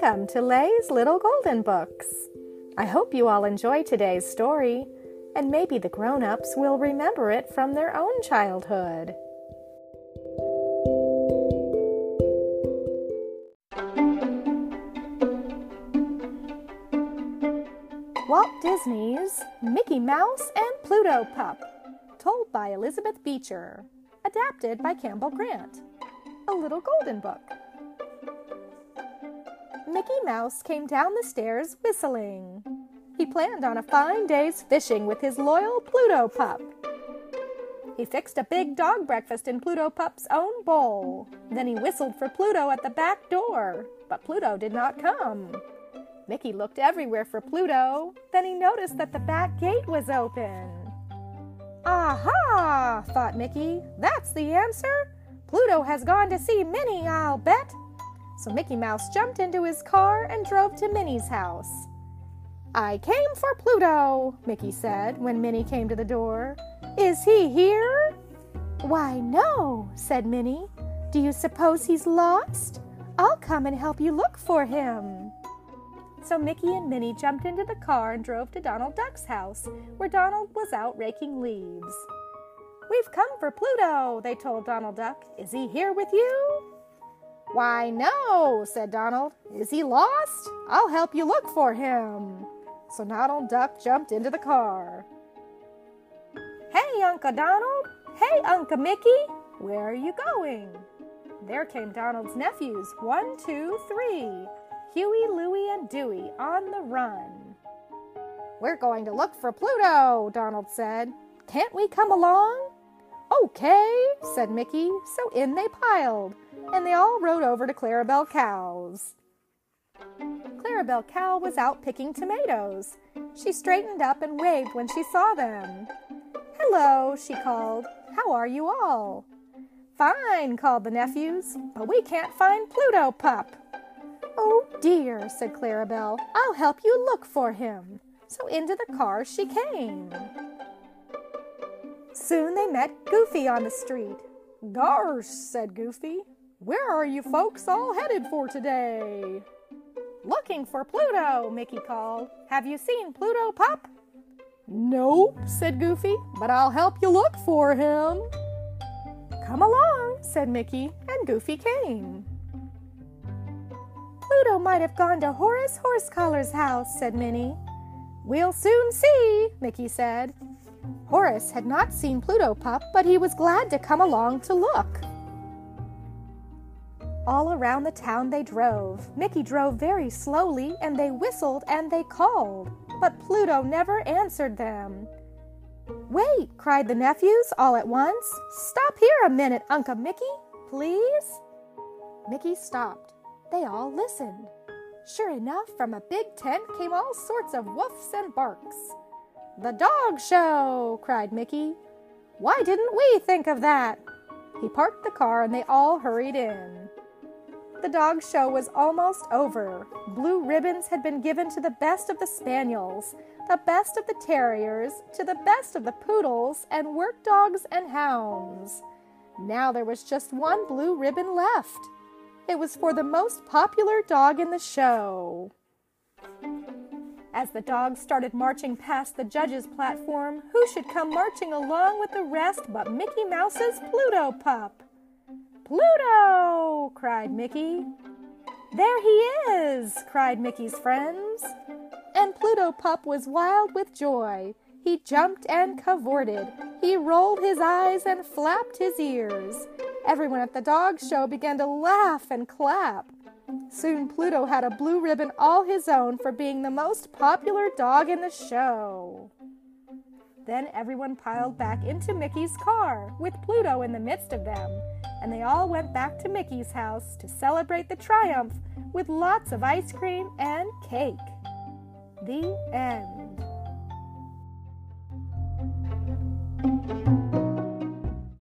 Welcome to Lay's Little Golden Books. I hope you all enjoy today's story, and maybe the grown ups will remember it from their own childhood. Walt Disney's Mickey Mouse and Pluto Pup, told by Elizabeth Beecher, adapted by Campbell Grant. A Little Golden Book. Mickey Mouse came down the stairs whistling. He planned on a fine day's fishing with his loyal Pluto pup. He fixed a big dog breakfast in Pluto Pup's own bowl. Then he whistled for Pluto at the back door, but Pluto did not come. Mickey looked everywhere for Pluto. Then he noticed that the back gate was open. Aha! thought Mickey. That's the answer. Pluto has gone to see Minnie, I'll bet. So Mickey Mouse jumped into his car and drove to Minnie's house. I came for Pluto, Mickey said when Minnie came to the door. Is he here? Why, no, said Minnie. Do you suppose he's lost? I'll come and help you look for him. So Mickey and Minnie jumped into the car and drove to Donald Duck's house, where Donald was out raking leaves. We've come for Pluto, they told Donald Duck. Is he here with you? Why, no, said Donald. Is he lost? I'll help you look for him. So Donald Duck jumped into the car. Hey, Uncle Donald. Hey, Uncle Mickey. Where are you going? There came Donald's nephews, one, two, three. Huey, Louie, and Dewey on the run. We're going to look for Pluto, Donald said. Can't we come along? Okay, said Mickey. So in they piled and they all rode over to Clarabelle Cow's. Clarabelle Cow was out picking tomatoes. She straightened up and waved when she saw them. Hello, she called. How are you all? Fine, called the nephews, but we can't find Pluto Pup. Oh dear, said Clarabelle. I'll help you look for him. So into the car she came. Soon they met Goofy on the street. Gosh, said Goofy, where are you folks all headed for today? Looking for Pluto, Mickey called. Have you seen Pluto Pup? Nope, said Goofy, but I'll help you look for him. Come along, said Mickey, and Goofy came. Pluto might have gone to Horace Horsecollar's house, said Minnie. We'll soon see, Mickey said. Horace had not seen Pluto Pup, but he was glad to come along to look. All around the town they drove. Mickey drove very slowly, and they whistled and they called, but Pluto never answered them. Wait, cried the nephews all at once. Stop here a minute, Uncle Mickey, please. Mickey stopped. They all listened. Sure enough, from a big tent came all sorts of woofs and barks. The dog show, cried Mickey. Why didn't we think of that? He parked the car and they all hurried in. The dog show was almost over. Blue ribbons had been given to the best of the spaniels, the best of the terriers, to the best of the poodles, and work dogs and hounds. Now there was just one blue ribbon left. It was for the most popular dog in the show. As the dogs started marching past the judge's platform, who should come marching along with the rest but Mickey Mouse's Pluto pup? Pluto! cried Mickey. There he is! cried Mickey's friends. And Pluto Pup was wild with joy. He jumped and cavorted. He rolled his eyes and flapped his ears. Everyone at the dog show began to laugh and clap. Soon Pluto had a blue ribbon all his own for being the most popular dog in the show. Then everyone piled back into Mickey's car, with Pluto in the midst of them, and they all went back to Mickey's house to celebrate the triumph with lots of ice cream and cake. The end.